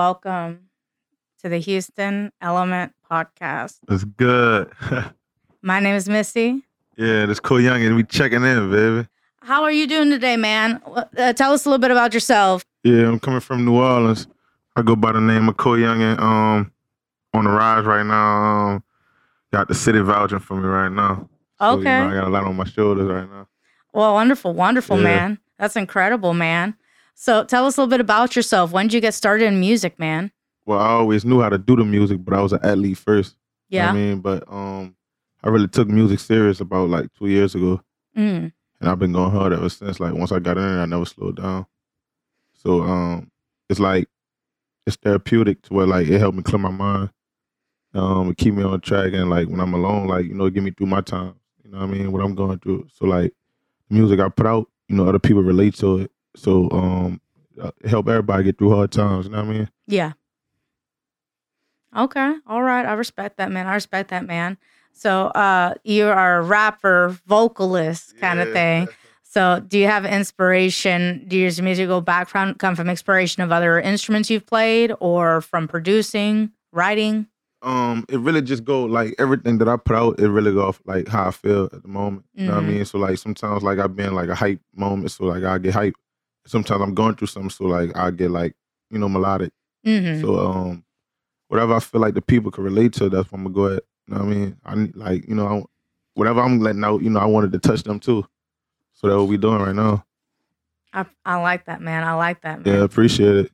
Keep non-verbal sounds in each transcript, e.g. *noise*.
welcome to the Houston Element Podcast. It's good. *laughs* My name is Missy. yeah, this Coyungin we checking in, baby. How are you doing today, man? Uh, tell us a little bit about yourself. Yeah, I'm coming from New Orleans. I go by the name of Coyungin. Um, on the rise right now. Um, got the city vouching for me right now. So, you Okay. know, I got a lot on my shoulders right now. Well, wonderful, wonderful, Yeah. man. That's incredible, man. So tell us a little bit about yourself. When did you get started in music, man? Well, I always knew how to do the music, but I was an athlete first. You know Yeah. I mean, but um, I really took music serious about like two years ago, Mm. and I've been going hard ever since. Like once I got in I never slowed down. So um, it's like it's therapeutic to where like it helped me clear my mind, um, and keep me on track. And like when I'm alone, like you know, get me through my time. You know what I mean? What I'm going through. So like the music I put out, you know, other people relate to it. So um, uh, help everybody get through hard times. You know what I mean? Yeah. Okay. All right. I respect that, man. I respect that, man. So uh you are a rapper, vocalist kind of thing. So do you have inspiration? Do your musical background come from inspiration of other instruments you've played or from producing, writing? um it really just go like everything that I put out, it really go off like how I feel at the moment. You know what I Mhm. mean? So like sometimes like I've been like a hype moment, so like I get hype. Sometimes I'm going through something, so like I get like, you know, melodic. Mm-hmm. So um whatever I feel like the people can relate to, that's what I'm gonna go at. You know what I mean? I like, you know, I, whatever I'm letting out, you know, I wanted to touch them too. So that's what we doing right now. I, I like that, man. I like that, man. Yeah, appreciate it.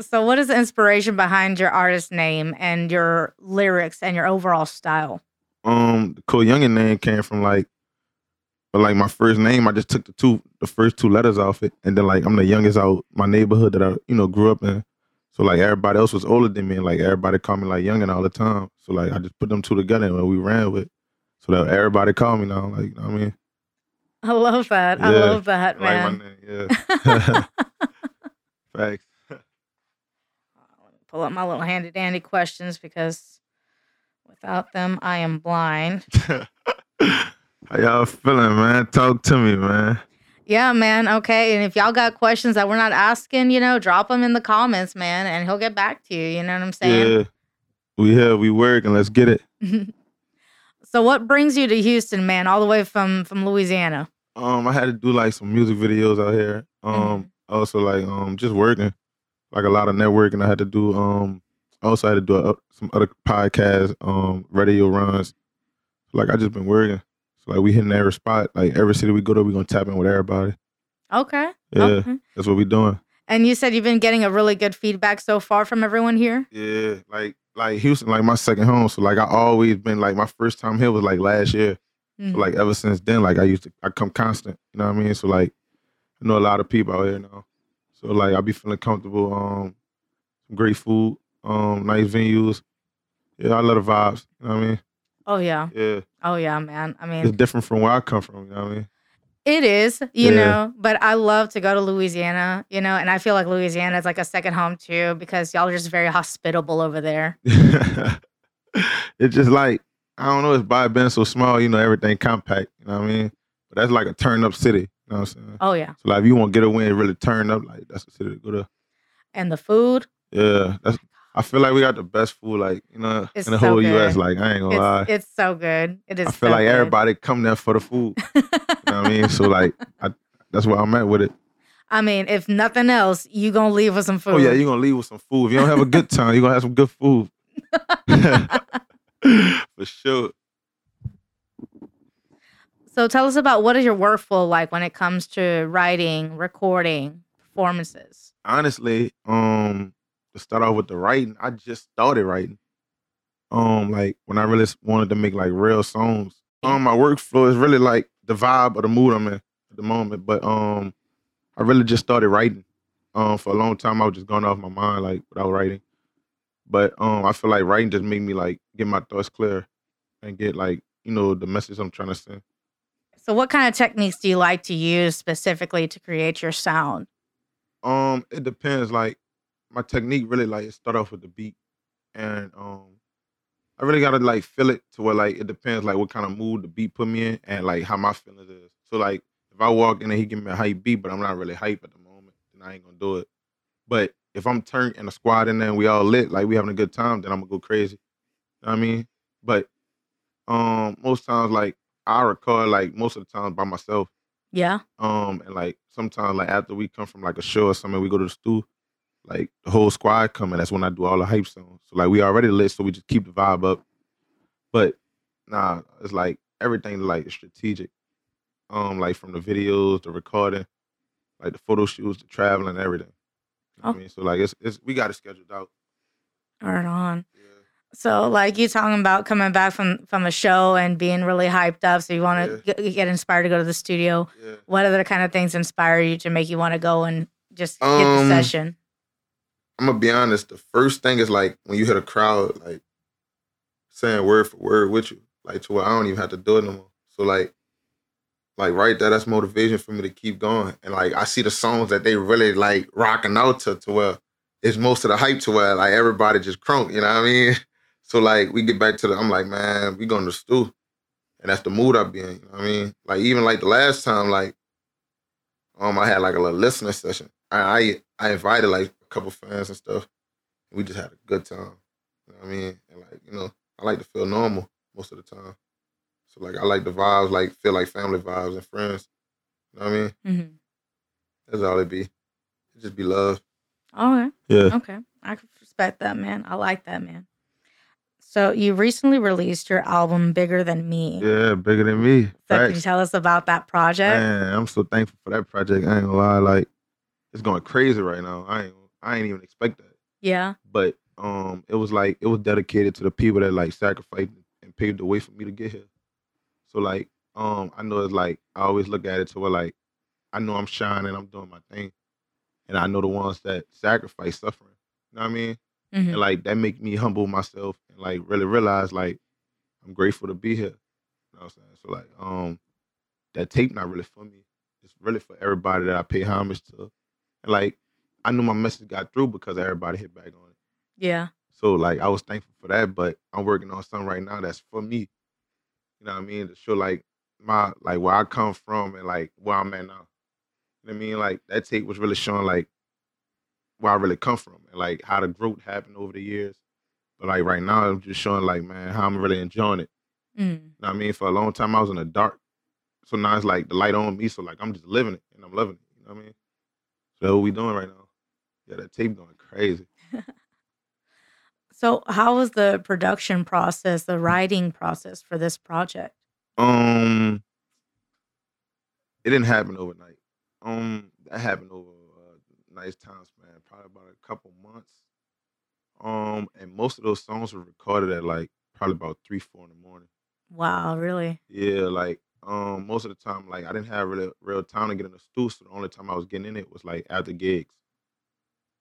So what is the inspiration behind your artist name and your lyrics and your overall style? um the Coyungin name came from like but like my first name, I just took the two the first two letters off it. And then like I'm the youngest out my neighborhood that I, you know, grew up in. So like everybody else was older than me and like everybody called me like youngin all the time. So like I just put them two together and we ran with. So that everybody called me now. Like, you know what I mean? I love that. I love that, I like man. my name, yeah. *laughs* Facts. *laughs* Pull up my little handy dandy questions because without them, I am blind. *laughs* How y'all feeling, man? Talk to me, man. Yeah, man. Okay. And if y'all got questions that we're not asking, you know, drop them in the comments, man, and he'll get back to you. You know what I'm saying? Yeah. We here, we work, and let's get it. *laughs* so, what brings you to Houston, man, all the way from from Louisiana? Um, I had to do like some music videos out here. Um, also like um just working, like a lot of networking. I had to do. Um, I also had to do uh, some other podcasts, um, radio runs. Like I just been working. Like we hitting every spot. Like every city we go to, we gonna tap in with everybody. Okay. Yeah, Okay. that's what we doing. And you said you've been getting a really good feedback so far from everyone here. Yeah, like like Houston, like my second home. So like I always been like my first time here was like last year. Mhm. So like ever since then, like I used to I come constant. You know what I mean? So like I know a lot of people out here now. So like I be feeling comfortable. Um, some great food. Um, nice venues. Yeah, I love the vibes. You know what I mean? Oh yeah. Yeah, Oh yeah, man. I mean, it's different from where I come from. You know what I mean? It is, you Yeah. know, but I love to go to Louisiana, you know, and I feel like Louisiana is like a second home too because y'all are just very hospitable over there. *laughs* it's just like I don't know. It's by being so small, you know, everything compact. You know what I mean? But that's like a turn up city. You know what I'm saying? Oh yeah, So like, if you want to get away and really turn up, like that's the city to go to. and the food, Yeah, that's. I feel like we got the best food, like you know, It's in the so whole U.S. Like I ain't gonna lie, it's, it's so good. It is. I feel so like good. everybody come there for the food. *laughs* You know what I mean? So like, I, that's where I'm at with it. I mean, if nothing else, you gonna leave with some food. Oh yeah, you're gonna leave with some food. If you don't have a good time, you're gonna have some good food. *laughs* *laughs* for sure. so tell us about what is your workflow like when it comes to writing, recording, performances. Honestly, um, to start off with the writing, I just started writing. Um, like when I really wanted to make like real songs. Um, my workflow is really like the vibe or the mood I'm in at the moment. But um, I really just started writing. Um, for a long time, I was just going off my mind like without writing. But um, I feel like writing just made me like get my thoughts clear and get like you know the message I'm trying to send. So, what kind of techniques do you like to use specifically to create your sound? Um, it depends. Like my technique really like it start off with the beat, and um, I really gotta like feel it to where like it depends like what kind of mood the beat put me in and like how my feelings is. So like if I walk in and he give me a hype beat, but I'm not really hype at the moment, then I ain't gonna do it. But if I'm turned and a squad in there and we all lit, like we having a good time, then I'm gonna go crazy. You know what I mean? But um most times like I record like most of the times by myself. Yeah. Um and like sometimes like after we come from like a show or something, we go to the stew, like the whole squad coming. That's when I do all the hype songs. So like we already lit, so we just keep the vibe up. But nah, it's like everything like strategic. Um, like from the videos, the recording, like the photo shoots, the traveling, everything. You know what I Oh. mean, so like it's it's we got it scheduled out. Right on. Yeah. So, like you talking about coming back from from a show and being really hyped up, so you want to get, get inspired to go to the studio. Yeah. What other kind of things inspire you to make you want to go and just get Um, the session? I'm gonna be honest. The first thing is like when you hit a crowd, like saying word for word with you, like to where I don't even have to do it no more. So like, like right there, that's motivation for me to keep going. And like I see the songs that they really like rocking out to, to where it's most of the hype to where like everybody just crunk. You know what I mean? *laughs* So like we get back to the, I'm like, man, we going to stew, and that's the mood I be in. You know what I mean? Like even like the last time, like um, I had like a little listening session. I I, I invited like couple fans and stuff. We just had a good time. You know what I mean? And like, you know, I like to feel normal most of the time. So like I like the vibes, like feel like family vibes and friends. You know what I mean? hmm That's all it be. It just be love. Okay. Yeah. Okay. I can respect that, man. I like that, man. So you recently released your album Bigger Than Me. Yeah, bigger than me. So can you tell us about that project? Man, I'm so thankful for that project. I ain't gonna lie, like it's going crazy right now. I ain't I ain't even expect that. Yeah. But um it was like it was dedicated to the people that like sacrificed and paved the way for me to get here. So like um I know it's like I always look at it to where like I know I'm shining, I'm doing my thing. And I know the ones that sacrifice suffering. You know what I mean? hmm And like that make me humble myself and like really realize like I'm grateful to be here. You know what I'm saying? So like um that tape not really for me. It's really for everybody that I pay homage to. And like I knew my message got through because everybody hit back on it. Yeah. So like I was thankful for that, but I'm working on something right now that's for me. You know what I mean? To show like my like where I come from and like where I'm at now. You know what I mean? Like that tape was really showing like where I really come from and like how the growth happened over the years. But like right now I'm just showing like man how I'm really enjoying it. Mm. You know what I mean? For a long time I was in the dark. So now it's like the light on me. So like I'm just living it and I'm loving it. You know what I mean? So that's what we doing right now. Yeah, that tape going crazy. *laughs* So how was the production process, the writing process for this project? Um, it didn't happen overnight. Um, that happened over a nice time span, probably about a couple months. Um, and most of those songs were recorded at like probably about three, four in the morning. Wow, really? Yeah, like um, most of the time, like I didn't have really real time to get in the studio. So the only time I was getting in it was like after gigs.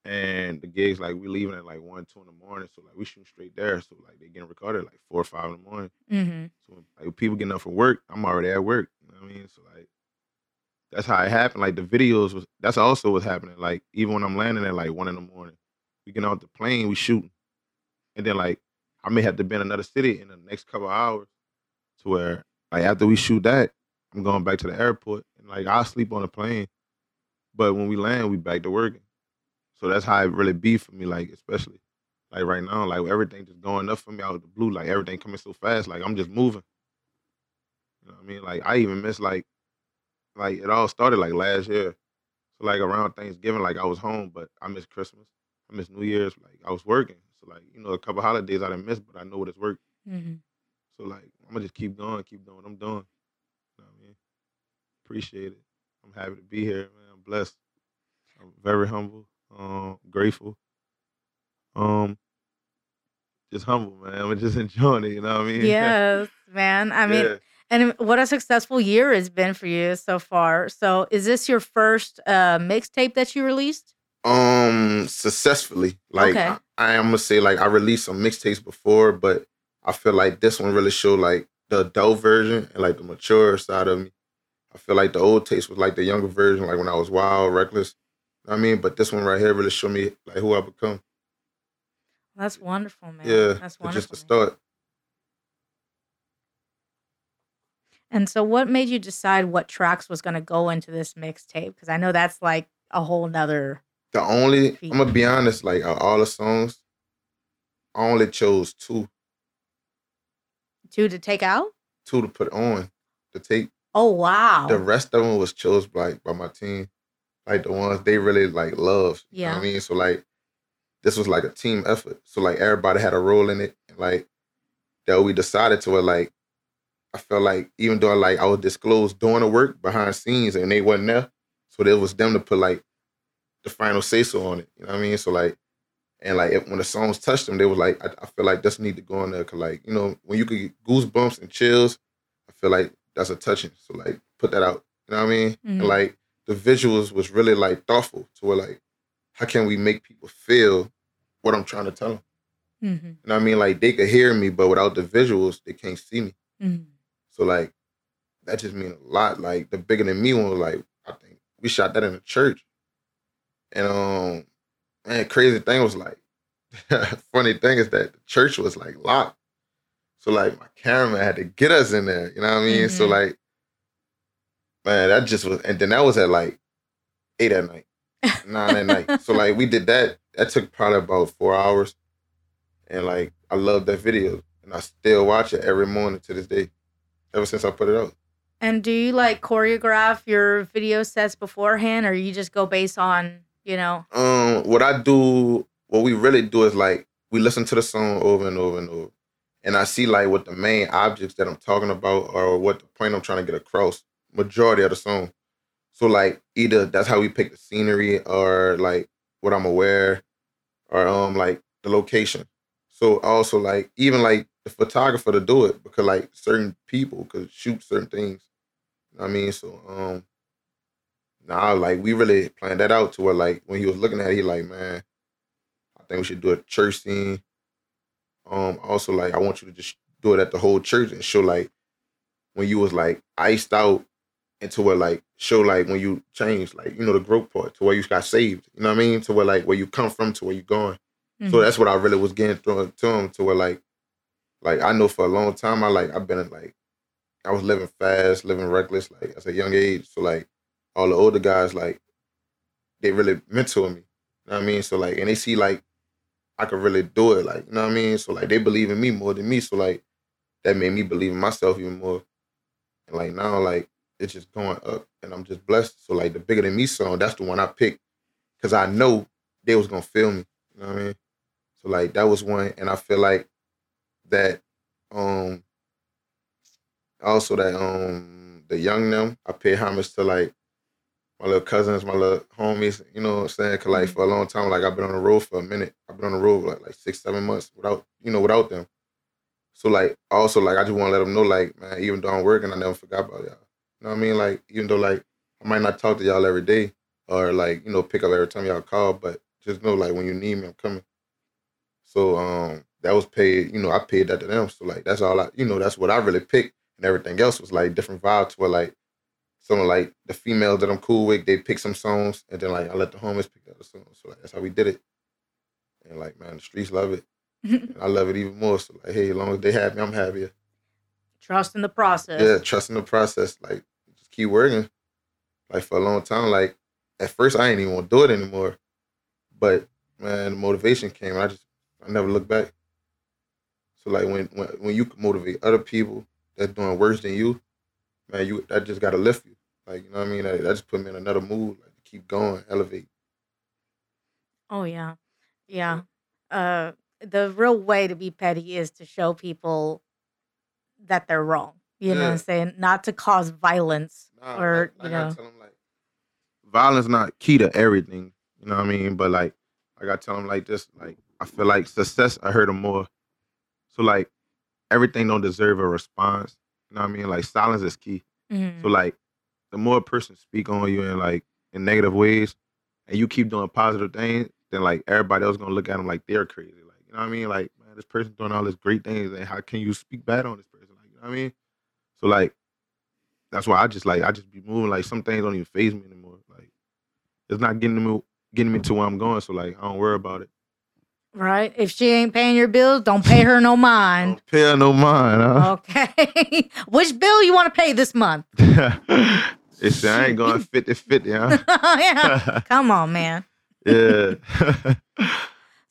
And the gigs, like we leaving at like one, two in the morning. So like we shoot straight there. So like they getting recorded like four or five in the morning. hmm So like people getting up from work, I'm already at work. You know what I mean? So like that's how it happened. Like the videos was that's also what's happening. Like even when I'm landing at like one in the morning, we get off the plane, we shooting. And then like I may have to be in another city in the next couple hours to where like after we shoot that, I'm going back to the airport and like I'll sleep on the plane. But when we land, we back to working. So that's how it really be for me, like especially like right now, like everything just going up for me out of the blue, like everything coming so fast, like I'm just moving. You know what I mean? Like I even miss like like it all started like last year. So like around Thanksgiving, like I was home, but I missed Christmas. I missed New Year's, like I was working. So like, you know, a couple holidays I didn't miss, but I know what it's work. hmm So like I'm gonna just keep going, keep doing what I'm doing. You know what I mean? Appreciate it. I'm happy to be here, man. I'm blessed. I'm very humble, um, grateful. Um just humble, man. I'm just *laughs* enjoying it, you know what I mean? Yes, man. I mean, Yeah. and what a successful year it's been for you so far. So, is this your first uh, mixtape that you released? Um, successfully. Like Okay. I, I am gonna say, like I released some mixtapes before, but I feel like this one really showed like the adult version and like the mature side of me. I feel like the old taste was like the younger version, like when I was wild, reckless. You know what I mean, but this one right here really showed me like who I become. That's wonderful, man. yeah, that's wonderful. just man. start. And so, what made you decide what tracks was going to go into this mixtape? Because I know that's like a whole nother. The only I'm gonna be honest, like all the songs, I only chose two. Two to take out. Two to put on the tape. Oh wow! The rest of them was chose like by my team, like the ones they really like love. Yeah, I mean, so like this was like a team effort. So like everybody had a role in it, and like that we decided to like. I felt like even though like I was disclosed doing the work behind scenes and they wasn't there, so it was them to put like the final say so on it. You know what I mean? So like, and like if, when the songs touched them, they was like, I, I feel like this need to go on there. Cause like you know when you could get goosebumps and chills, I feel like that's a touching. So like put that out. You know what I mean? Mm-hmm. And like the visuals was really like thoughtful to where like how can we make people feel what I'm trying to tell them? Mm-hmm. You know I mean? Like they could hear me, but without the visuals, they can't see me. Mm-hmm. So like that just mean a lot. Like the bigger than me one was like I think we shot that in a church. And um, man, crazy thing was like, *laughs* funny thing is that the church was like locked. So like my cameraman had to get us in there. You know what I mean? Mm-hmm. So like, man, that just was, and then that was at like eight at night, *laughs* nine at night. So like we did that. That took probably about four hours, and like I love that video, and I still watch it every morning to this day, ever since I put it out. And do you like choreograph your video sets beforehand, or you just go based on you know? Um, what I do, what we really do is like we listen to the song over and over and over, and I see like what the main objects that I'm talking about or what the point I'm trying to get across. Majority of the song. So like either that's how we pick the scenery or like what I'm aware or um like the location. So also like even like the photographer to do it because like certain people could shoot certain things. You know I mean, so um nah, like we really planned that out to where like when he was looking at it, he like, man, I think we should do a church scene. Um, also like I want you to just do it at the whole church and show like when you was like iced out into where like show like when you change like, you know, the growth part to where you got saved. You know what I mean? To where like where you come from to where you going. Mm-hmm. So that's what I really was getting through to him to where like like I know for a long time I like I've been like I was living fast, living reckless, like at a young age. So like all the older guys like they really mentor me. You know what I mean? So like and they see like I could really do it, like, you know what I mean? So like they believe in me more than me. So like that made me believe in myself even more. And like now like it's just going up and I'm just blessed. So like the bigger than me song, that's the one I picked. Cause I know they was gonna feel me. You know what I mean? So like that was one and I feel like that um also that um the young them, I pay homage to like my little cousins, my little homies, you know what I'm saying? Cause like mm-hmm. for a long time, like I've been on the road for a minute. I've been on the road like like six, seven months without, you know, without them. So like also like I just want to let them know like man, even though I'm working, I never forgot about y'all. You know what I mean? Like even though like I might not talk to y'all every day or like you know pick up every time y'all call, but just know like when you need me, I'm coming. So um that was paid. You know I paid that to them. So like that's all I you know that's what I really picked, and everything else was like different vibes. Where like some of like the females that I'm cool with, they pick some songs, and then like I let the homies pick the songs. So like that's how we did it. And like man, the streets love it. *laughs* I love it even more. So like, hey, as long as they happy, I'm happier. Trust in the process. Yeah, trust in the process. Like just keep working. Like for a long time, like at first I ain't even want to do it anymore. But man, the motivation came. I just I never looked back. So like when when when you motivate other people that's doing worse than you, man, you that just gotta lift you. Like, you know what I mean? That, that just put me in another mood, like to keep going, elevate. Oh yeah. Yeah. Uh the real way to be petty is to show people that they're wrong. You know what I'm saying? Not to cause violence Nah, or, like, you like I tell them, like violence not key to everything. You know what I mean? But like, I gotta tell them like this. Like, I feel like success. I heard them more. So like, everything don't deserve a response. You know what I mean? Like, silence is key. Mhm. So like, the more a person speak on you in like in negative ways, and you keep doing positive things, then like everybody else gonna look at them like they're crazy. Like you know what I mean? Like man, this person doing all this great things, and how can you speak bad on this person? You know what I mean? So like that's why I just like I just be moving. Like some things don't even phase me anymore. Like it's not getting me getting me to where I'm going. So like I don't worry about it. Right. If she ain't paying your bills, don't pay her no mind. Don't pay her no mind. Huh? Okay. *laughs* Which bill you want to pay this month? *laughs* it's I ain't going 50 50, huh? *laughs* yeah. Come on, man. Yeah.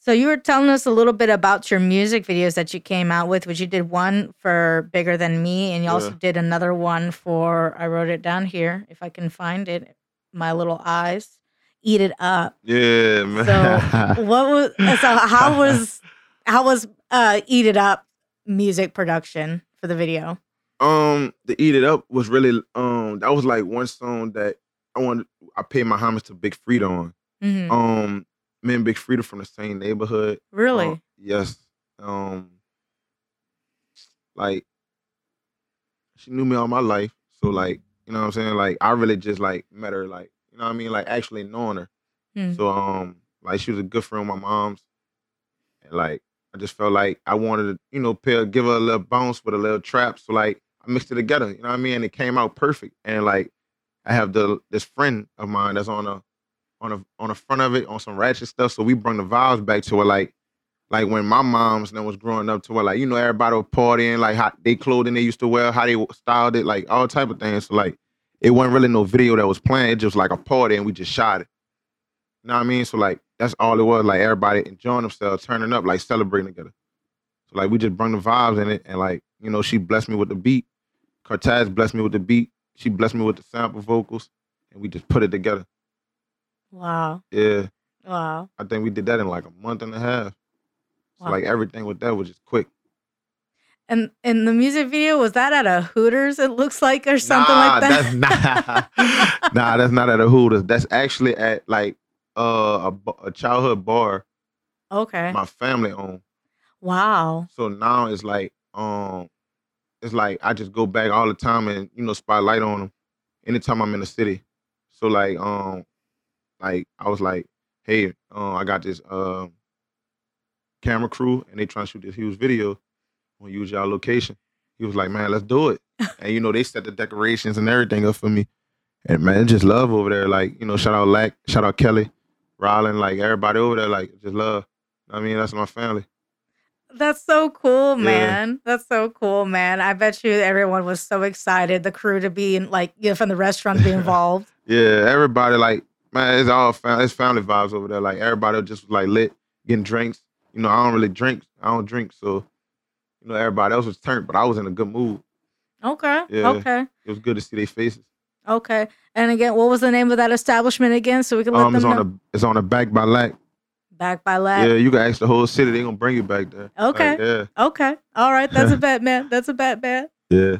So you were telling us a little bit about your music videos that you came out with, which you did one for Bigger Than Me, and you also did another one for I wrote it down here if I can find it. My little eyes. Eat it up. yeah, man. So *laughs* what was so how was how was uh Eat It Up music production for the video? um the Eat It Up was really um that was like one song that I wanted I paid my homage to Big Freedia on. Mhm. Um me and Big Freedia from the same neighborhood. really? Um, yes. Um like she knew me all my life. So like, you know what I'm saying? Like I really just like met her like, you know what I mean? Like actually knowing her. Hmm. So um like she was a good friend of my mom's. And like I just felt like I wanted to, you know, pair, give her a little bounce with a little trap. So like I mixed it together, you know what I mean? And it came out perfect. And like I have the this friend of mine that's on a on a on the front of it on some ratchet stuff. So we bring the vibes back to it like like when my mom's then was growing up to where like you know everybody was partying like how they clothing they used to wear how they styled it like all type of things. So like it wasn't really no video that was playing. It just like a party and we just shot it. You know what I mean? So like that's all it was. Like everybody enjoying themselves turning up like celebrating together. So like we just bring the vibes in it and like you know she blessed me with the beat. Cortez blessed me with the beat. She blessed me with the sample vocals and we just put it together Wow. yeah Wow. I think we did that in like a month and a half so Wow. like everything with that was just quick And in the music video, was that at a Hooters, it looks like, or something like that? That's not, *laughs* nah, that's not at a Hooters. That's actually at like uh, a, a childhood bar okay. my family owned. Wow. So now it's like um, it's like I just go back all the time and you know spotlight on them anytime I'm in the city. So like um, like I was like, hey, um, I got this um camera crew and they trying to shoot this huge video. To use y'all location? He was like, man, let's do it. *laughs* and you know they set the decorations and everything up for me. And man, it's just love over there. Like you know, shout out Lack, shout out Kelly, Rylan, like everybody over there, like just love. I mean, that's my family. That's so cool, Yeah. man. That's so cool, man. I bet you everyone was so excited, the crew to be in, like, you know, from the restaurant to be *laughs* involved. Yeah, everybody like man, it's all fam- it's family vibes over there. Like everybody just was like lit, getting drinks. You know, I don't really drink. I don't drink, so you know everybody else was turned, but I was in a good mood. Okay. Yeah. Okay. It was good to see their faces. Okay. And again, what was the name of that establishment again? So we can let Um, them it's know. on the it's on the back by Lack. Back by Lab. Yeah, you can ask the whole city. They gonna bring you back there. Okay. Like, yeah, Okay. All right. That's a bet, man. That's a bet, man. yeah.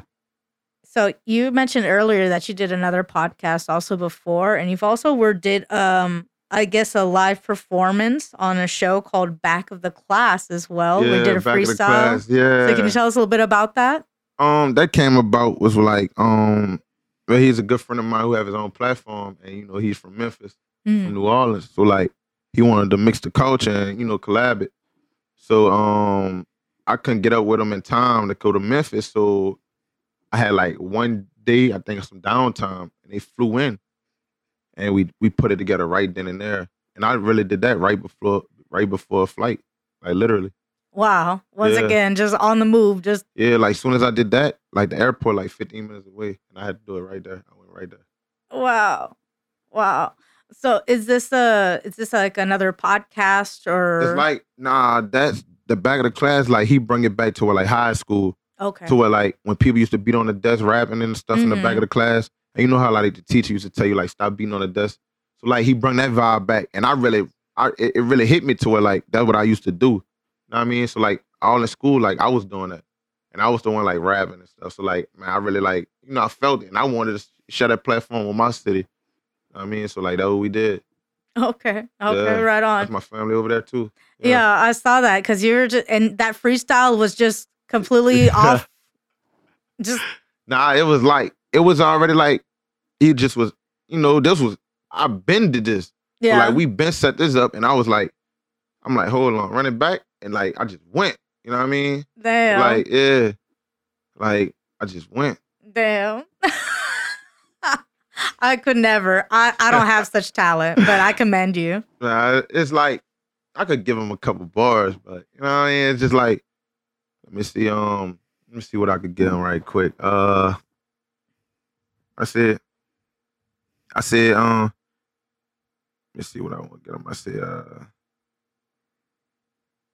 So you mentioned earlier that you did another podcast also before, and you've also were did um I guess a live performance on a show called Back of the Class as well. yeah, we did a back of the freestyle. class, Yeah. So can you tell us a little bit about that? um that came about was like um well he's a good friend of mine who have his own platform and you know he's from Memphis. Mm. from New Orleans. So like he wanted to mix the culture and, you know, collab it. So um I couldn't get up with him in time to go to Memphis. So I had like one day, I think some downtime, and they flew in. And we we put it together right then and there. And I really did that right before right before a flight. Like literally. Wow. Once Yeah. again, just on the move. Just Yeah, like soon as I did that, like the airport like 15 minutes away. And I had to do it right there. I went right there. wow. Wow. So is this a is this like another podcast or It's like, nah, that's the back of the class, like he bring it back to like high school. Okay. to where like when people used to beat on the desk rapping and stuff in the back of mm-hmm. the class, and you know how like the teacher used to tell you like stop beating on the desk. So like he brought that vibe back, and I really, I it, it really hit me to where like that's what I used to do. You know what I mean? So like all in school, like I was doing that, and I was the one like rapping and stuff. So like man, I really like you know I felt it, and I wanted to share that platform with my city. You know what I mean? So like that's what we did. Okay. Okay. Yeah. Right on. That's my family over there too. Yeah, I saw that because you were just, and that freestyle was just completely *laughs* off. Just Nah, it was like it was already like he just was, you know, this was I've been to this. Yeah, like we been set this up and I was like, I'm like, hold on, run it back. And like I just went. You know what I mean? damn, Like, yeah. Like I just went. damn. *laughs* I could never. I I don't have such talent, but I commend you. *laughs* Nah, it's like I could give him a couple bars, but you know what I mean? It's just like let me see, um, let me see what I could get him right quick. Uh I said I said, um, let me see what I want to get them. I said, uh,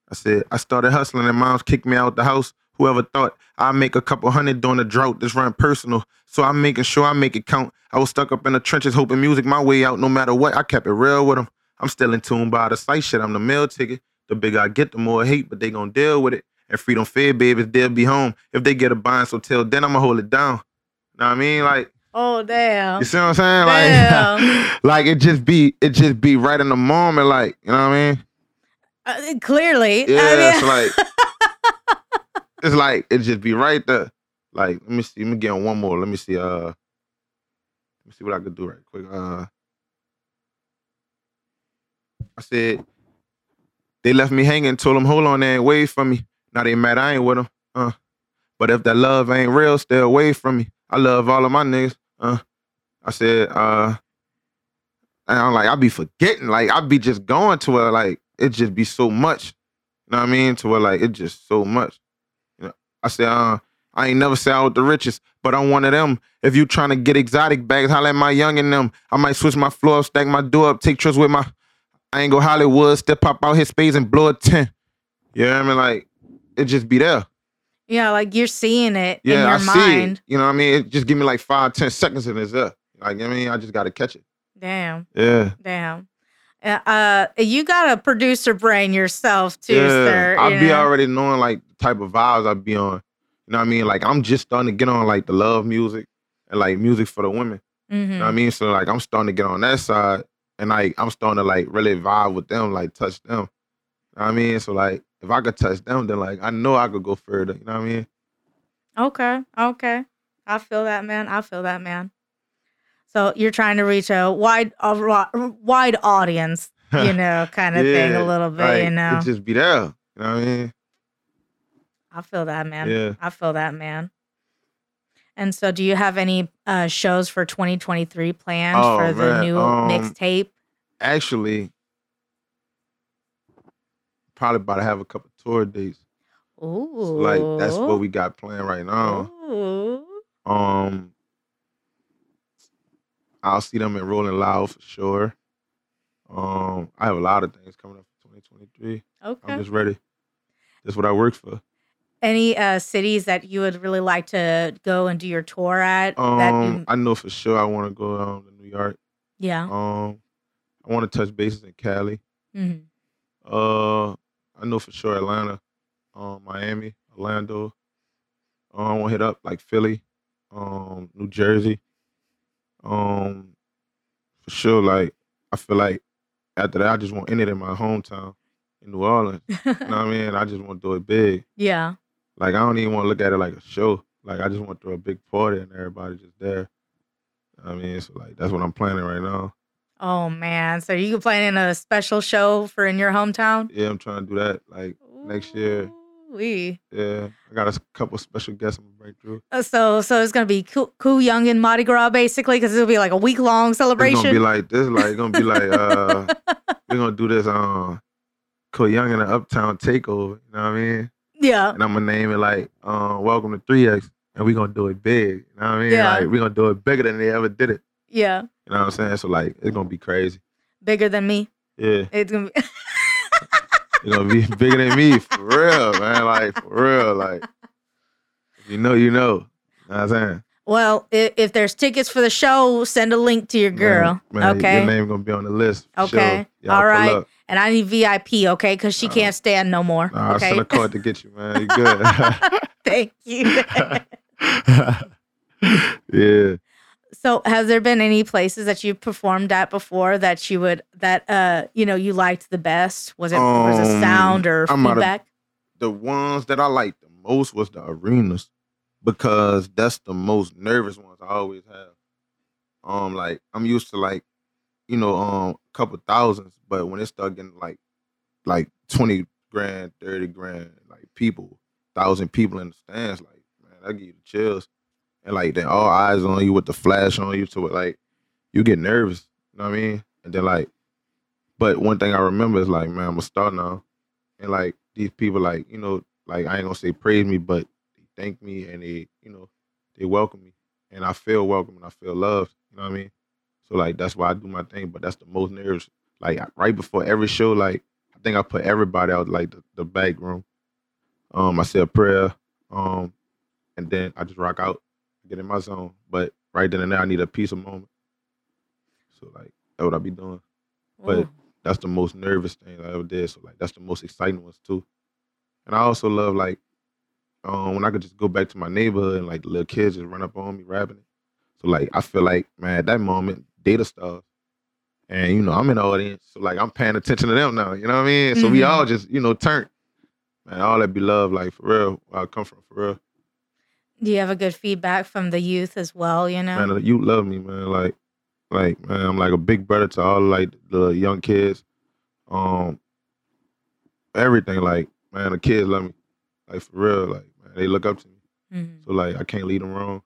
I said, I started hustling and moms kicked me out the house. Whoever thought I'd make a couple hundred during the drought this run personal. So I'm making sure I make it count. I was stuck up in the trenches hoping music my way out no matter what. I kept it real with them. I'm still in tune by the sight shit. I'm the mail ticket. The bigger I get, the more hate, but they gonna deal with it. And freedom fed babies, they'll be home. If they get a bind, so till then I'ma hold it down. You know what I mean? Like Oh damn. you see what I'm saying? Damn. Like, *laughs* like it just be it just be right in the moment, like, you know what I mean? Uh, clearly. Yeah, I mean, it's like *laughs* it's like it just be right there. Like, let me see, let me get on one more. Let me see, uh let me see what I could do right quick. Uh I said they left me hanging, told them, hold on, ain't wait for me. Now they mad I ain't with them. Uh. But if that love ain't real, stay away from me. I love all of my niggas. Uh. I said, uh and I'm like, I be forgetting. Like, I be just going to her, like, it just be so much. You know what I mean? To where like it just so much. You know, I said, uh, I ain't never I was the richest, but I'm one of them. If you trying to get exotic bags, holla at my young and them. I might switch my floor stack my door up, take trips with my I ain't go Hollywood, step pop out his space and blow a 10. You know what I mean? Like, it just be there. yeah, like you're seeing it Yeah, in your I see mind. it. You know what I mean? It just give me like five, ten seconds and it's there. Like, I mean, I just gotta catch it. Damn. Yeah. Damn. Uh, uh, you got a producer brain yourself too, sir. I you be know? already knowing like the type of vibes I'd be on. You know what I mean? Like I'm just starting to get on like the love music and like music for the women. Mhm. You know what I mean? So like I'm starting to get on that side and like I'm starting to like really vibe with them, like touch them. You know what I mean? So like if I could touch them, then like I know I could go further. You know what I mean? Okay. Okay. I feel that, man. I feel that, man. So you're trying to reach a wide, a wide audience, you *laughs* know, kind of thing, a little bit, like, you know. It just be there. You know what I mean? I feel that, man. Yeah. I feel that, man. And so, do you have any uh, shows for 2023 planned Oh, for the man, new um, mixtape? Actually, probably about to have a couple tour dates. Ooh, So, like that's what we got planned right now. Ooh. Um, I'll see them in Rolling Loud for sure. Um, I have a lot of things coming up for 2023. Okay. I'm just ready. That's what I work for. Any uh, cities that you would really like to go and do your tour at? Um, you, I know for sure I want to go um, to New York. yeah. Um, I want to touch bases in Cali. hmm Uh, I know for sure Atlanta, um, Miami, Orlando. Um, I want to hit up like Philly, um, New Jersey. Um, for sure, like I feel like after that, I just want to end it in my hometown in New Orleans. *laughs* You know what I mean? I just want to do it big. yeah. Like I don't even want to look at it like a show. Like I just want to throw a big party and everybody just there. I mean, so like that's what I'm planning right now. Oh man. So you planning a special show for in your hometown? Yeah, I'm trying to do that. Like next year. We. Yeah, I got a couple special guests I'm gonna bring through. Uh, So so it's gonna be cool, Coyungin Mardi Gras basically because it'll be like a week long celebration. It's gonna be like this. Like it's gonna be like uh, *laughs* we're gonna do this um, Cool Young and the Uptown Takeover. You know what I mean? yeah. And I'm gonna name it like uh, Welcome to Three X, and we're gonna do it big. You know what I mean? Yeah. Like we're gonna do it bigger than they ever did it. Yeah. You know what I'm saying? So like it's gonna be crazy. Bigger than me. Yeah, It's gonna be. *laughs* it's gonna be *laughs* bigger than me for real, man. Like for real, like if you know, you know. You know what I'm saying? well, if, if there's tickets for the show, send a link to your girl. Man, man, okay. Your name gonna be on the list. sure. Okay. Y'all All right. up. And I need VIP, okay? Because she Uh, can't stand no more. Nah, I'll send a card to get you, man. You good? *laughs* Thank you. yeah. So, has there been any places that you performed at before that you would that uh you know you liked the best? Was it was it Um, sound or I'm feedback? The ones that I liked the most was the arenas because that's the most nervous ones I always have. Um, like I'm used to like, you know, um, a couple thousands, but when it start getting like, like twenty grand, thirty grand, like people, thousand people in the stands, like man, I give you the chills, and like then all eyes on you with the flash on you, to it like you get nervous. You know what I mean? And then like, but one thing I remember is like, man, I'm a star now, and like these people, like you know, like I ain't gonna say praise me, but they thank me and they, you know, they welcome me, and I feel welcome and I feel loved. You know what I mean? So like that's why I do my thing, but that's the most nerves. like right before every show, like I think I put everybody out like the, the back room. Um, I say a prayer, um, and then I just rock out, get in my zone. But right then and there, I need a peace of moment. So like that's what I be doing. But that's the most nervous thing I ever did. So like that's the most exciting ones too. And I also love like um when I could just go back to my neighborhood and like little kids just run up on me rapping it. So like I feel like man at that moment data stars. And you know I'm in the audience, so like I'm paying attention to them now. You know what I mean? So we Mhm. all just you know turn. Man, all that be love, like for real. Where I come from, for real. Do you have a good feedback from the youth as well? You know. Man, you love me, man. Like, like, man, I'm like a big brother to all like the young kids. Um, everything, like, man, the kids love me. Like for real, like, man, they look up to me. Mhm. So like, I can't lead them wrong.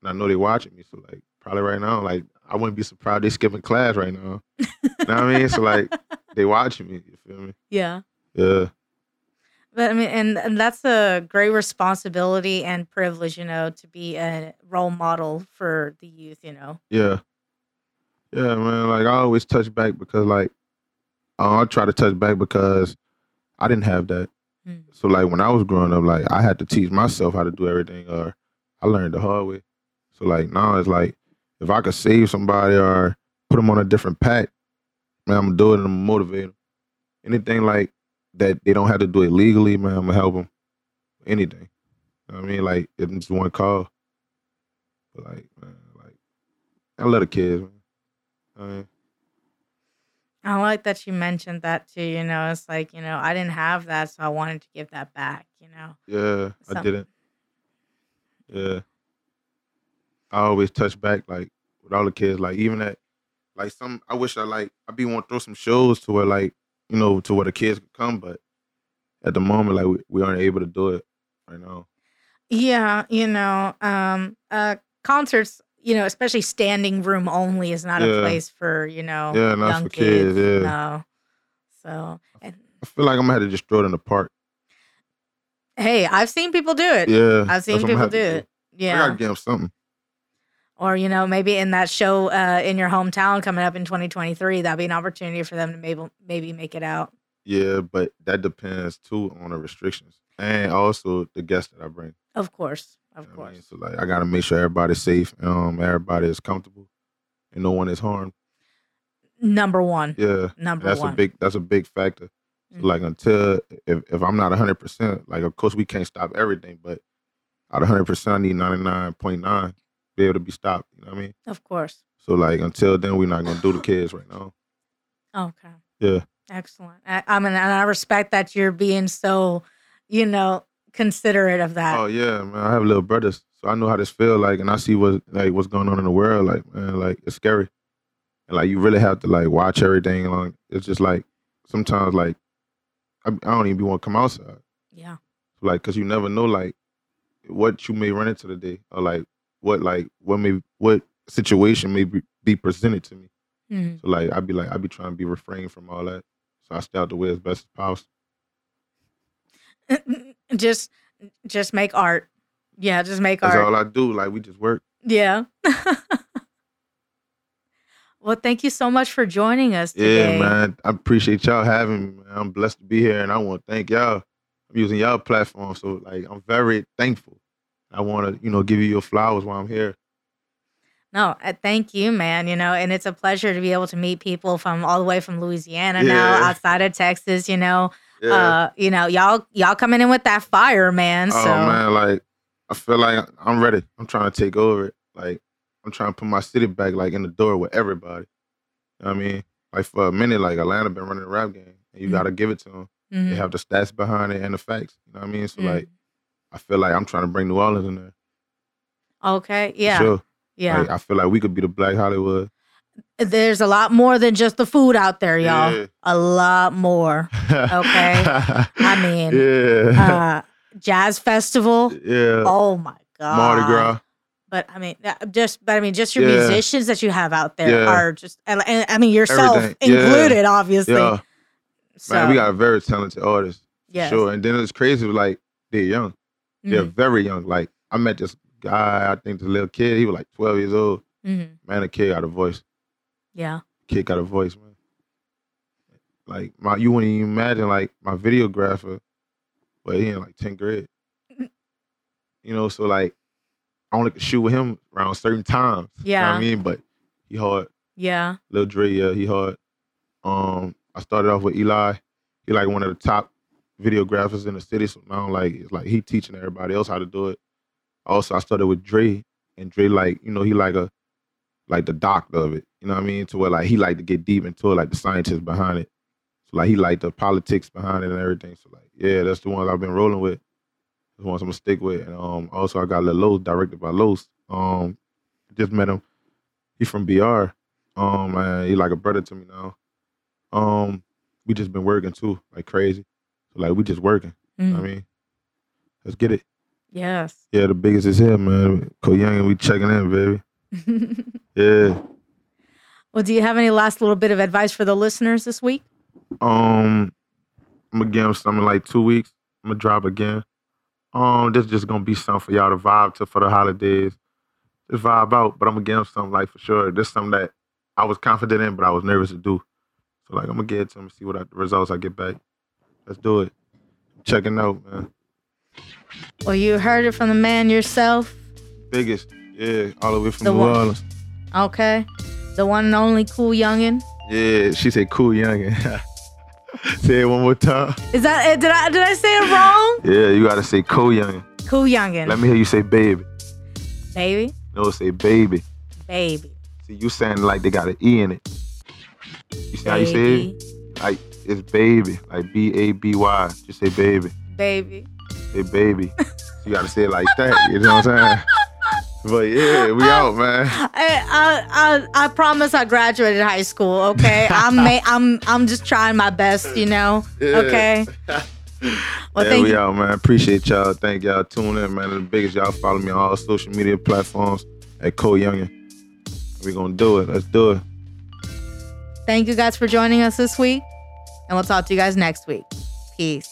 And I know they watching me. So like, probably right now, like, I wouldn't be surprised they skipping class right now. you know what I mean? So like, *laughs* they watching me. You feel me? Yeah. Yeah. But I mean, and, and that's a great responsibility and privilege, you know, to be a role model for the youth, you know. Yeah. Yeah, man. Like I always touch back because like I try to touch back because I didn't have that. Mm. So like when I was growing up, like I had to teach myself how to do everything or I learned the hard way. So like now it's like if I could save somebody or put them on a different path, man, I'm gonna do it and I'm motivate them. Anything like that they don't have to do it legally, man, I'm gonna help them. Anything. You know I mean? Like if it's just one call. But like, man, like I love the kids, man. I mean, I like that you mentioned that too, you know. It's like, you know, I didn't have that, so I wanted to give that back, you know. yeah, I didn't. Yeah. I always touch back like with all the kids, like even at like some I wish I like I'd be want to throw some shows to where like, you know, to where the kids could come, but at the moment like we, we aren't able to do it right now. Yeah, you know, um, uh, concerts, you know, especially standing room only is not a place for, you know, Yeah, not young for kids, yeah. No. So, and I feel like I'm gonna have to just throw it in the park. hey, I've seen people do it. Yeah. I've seen people do it. I gotta give them something. Or, you know, maybe in that show uh, in your hometown coming up in 2023, that'd be an opportunity for them to maybe maybe make it out. Yeah, but that depends too on the restrictions and also the guests that I bring. Of course. Of You know what I course. mean? So like I gotta make sure everybody's safe, um, everybody is comfortable, and no one is harmed. Number one. Yeah, Number that's one. a big that's a big factor. So Mhm. like until if, if I'm not hundred percent, like of course we can't stop everything, but out of hundred percent, I need ninety nine point nine be able to be stopped. You know what I mean? Of course. So like until then, we're not gonna do the kids right now. Okay. Yeah, Excellent. I, I mean, and I respect that you're being so, you know, considerate of that. Oh yeah, man. I have little brothers, so I know how this feel like, and I see what like what's going on in the world. Like man, like it's scary, and like you really have to like watch everything. Like it's just like sometimes like I, I don't even want to come outside, Yeah. like because you never know like what you may run into today, or like what like what may what situation may be, be presented to me. Mhm. So like I'd be like I'd be trying to be refrained from all that, so I stay out the way as best as possible. *laughs* just, just make art. Yeah, just make art. That's art. all I do. Like we just work. Yeah. *laughs* well, thank you so much for joining us today. Yeah, man. I appreciate y'all having me. Man. I'm blessed to be here, and I want to thank y'all. I'm using y'all platform, so like I'm very thankful. I want to, you know, give you your flowers while I'm here. No, uh, thank you, man. You know, and it's a pleasure to be able to meet people from all the way from Louisiana now, outside of Texas. You know, Yeah. uh, you know, y'all y'all coming in with that fire, man. oh So man, like I feel like I'm ready. I'm trying to take over it. Like I'm trying to put my city back, like in the door with everybody. You know what I mean, like for a minute, like Atlanta been running the rap game, and you Mhm. got to give it to them. mhm, They have the stats behind it and the facts. You know what I mean? So mhm. like, I feel like I'm trying to bring New Orleans in there. okay, yeah, Sure. yeah. Like, I feel like we could be the Black Hollywood. There's a lot more than just the food out there, y'all. Yeah. A lot more. Okay. *laughs* I mean, yeah, Uh, jazz festival. yeah, Oh my god. Mardi Gras. But I mean, just but I mean, just your Yeah. musicians that you have out there Yeah. are just, and, and I mean yourself Everything. Included, obviously. Yeah, so, man, we got a very talented artist. Yeah. Sure, and then it's crazy. Like they're young. They're Mhm, very young. Like I met this guy. I think this little kid. He was like 12 years old. mhm. Man, the kid got a voice. Yeah. Kid got a voice, man. Like my, you wouldn't even imagine like my videographer, but he in like tenth grade. *laughs* You know, so like I only could shoot with him around certain times. You know what Yeah. I mean, but he hard. Yeah. Lil Dre, yeah, he hard. Um, I started off with Eli. He like one of the top videographers in the city. So now like it's like he teaching everybody else how to do it. Also, I started with Dre, and Dre like you know he like a like the doctor of it. You know what I mean? To where like he like to get deep into it, like the scientists behind it. So like he like the politics behind it and everything. So like yeah, that's the ones I've been rolling with. The ones I'm gonna stick with. And um, also I got Lil Los directed by Los. Um, just met him. He from BR. Um, and he like a brother to me now. Um, we just been working too, like crazy. So like we just working. You know Mm. what I mean, let's get it. Yes. Yeah, the biggest is here, man. Coyungin we checking in, baby. *laughs* Yeah. well, do you have any last little bit of advice for the listeners this week? Um, I'm gonna give him something like two weeks. I'm gonna drop again. Um, this just gonna be something for y'all to vibe to for the holidays. Just vibe out, but I'm gonna give him something like for sure. This something that I was confident in, but I was nervous to do. So like I'm gonna get to him and see what I, the results I get back. Let's do it. Checking out, man. Well, you heard it from the man yourself. Biggest, yeah, all the way from The New one- Orleans. Okay. The one and only cool youngin. Yeah, she said cool youngin. *laughs* say it one more time. Is that? Did I did I say it wrong? Yeah, you gotta say cool youngin. Cool youngin. Let me hear you say baby. baby. No, say baby. Baby. See, you saying like they got an E in it. You see how you say it? Like it's baby, like B A B Y. Just say baby, Baby. say baby. you gotta say it like that. You know what I'm saying? But yeah, we out, man. I, I, I, I promise I graduated high school. Okay, *laughs* I'm ma- I'm I'm just trying my best. You know. Yeah. Okay. *laughs* Well, yeah, thank we you. out, man. Appreciate y'all. Thank y'all tuning in, man. The biggest y'all follow me on all social media platforms at Coyungin. We gonna do it. Let's do it. Thank you guys for joining us this week, and we'll talk to you guys next week. Peace.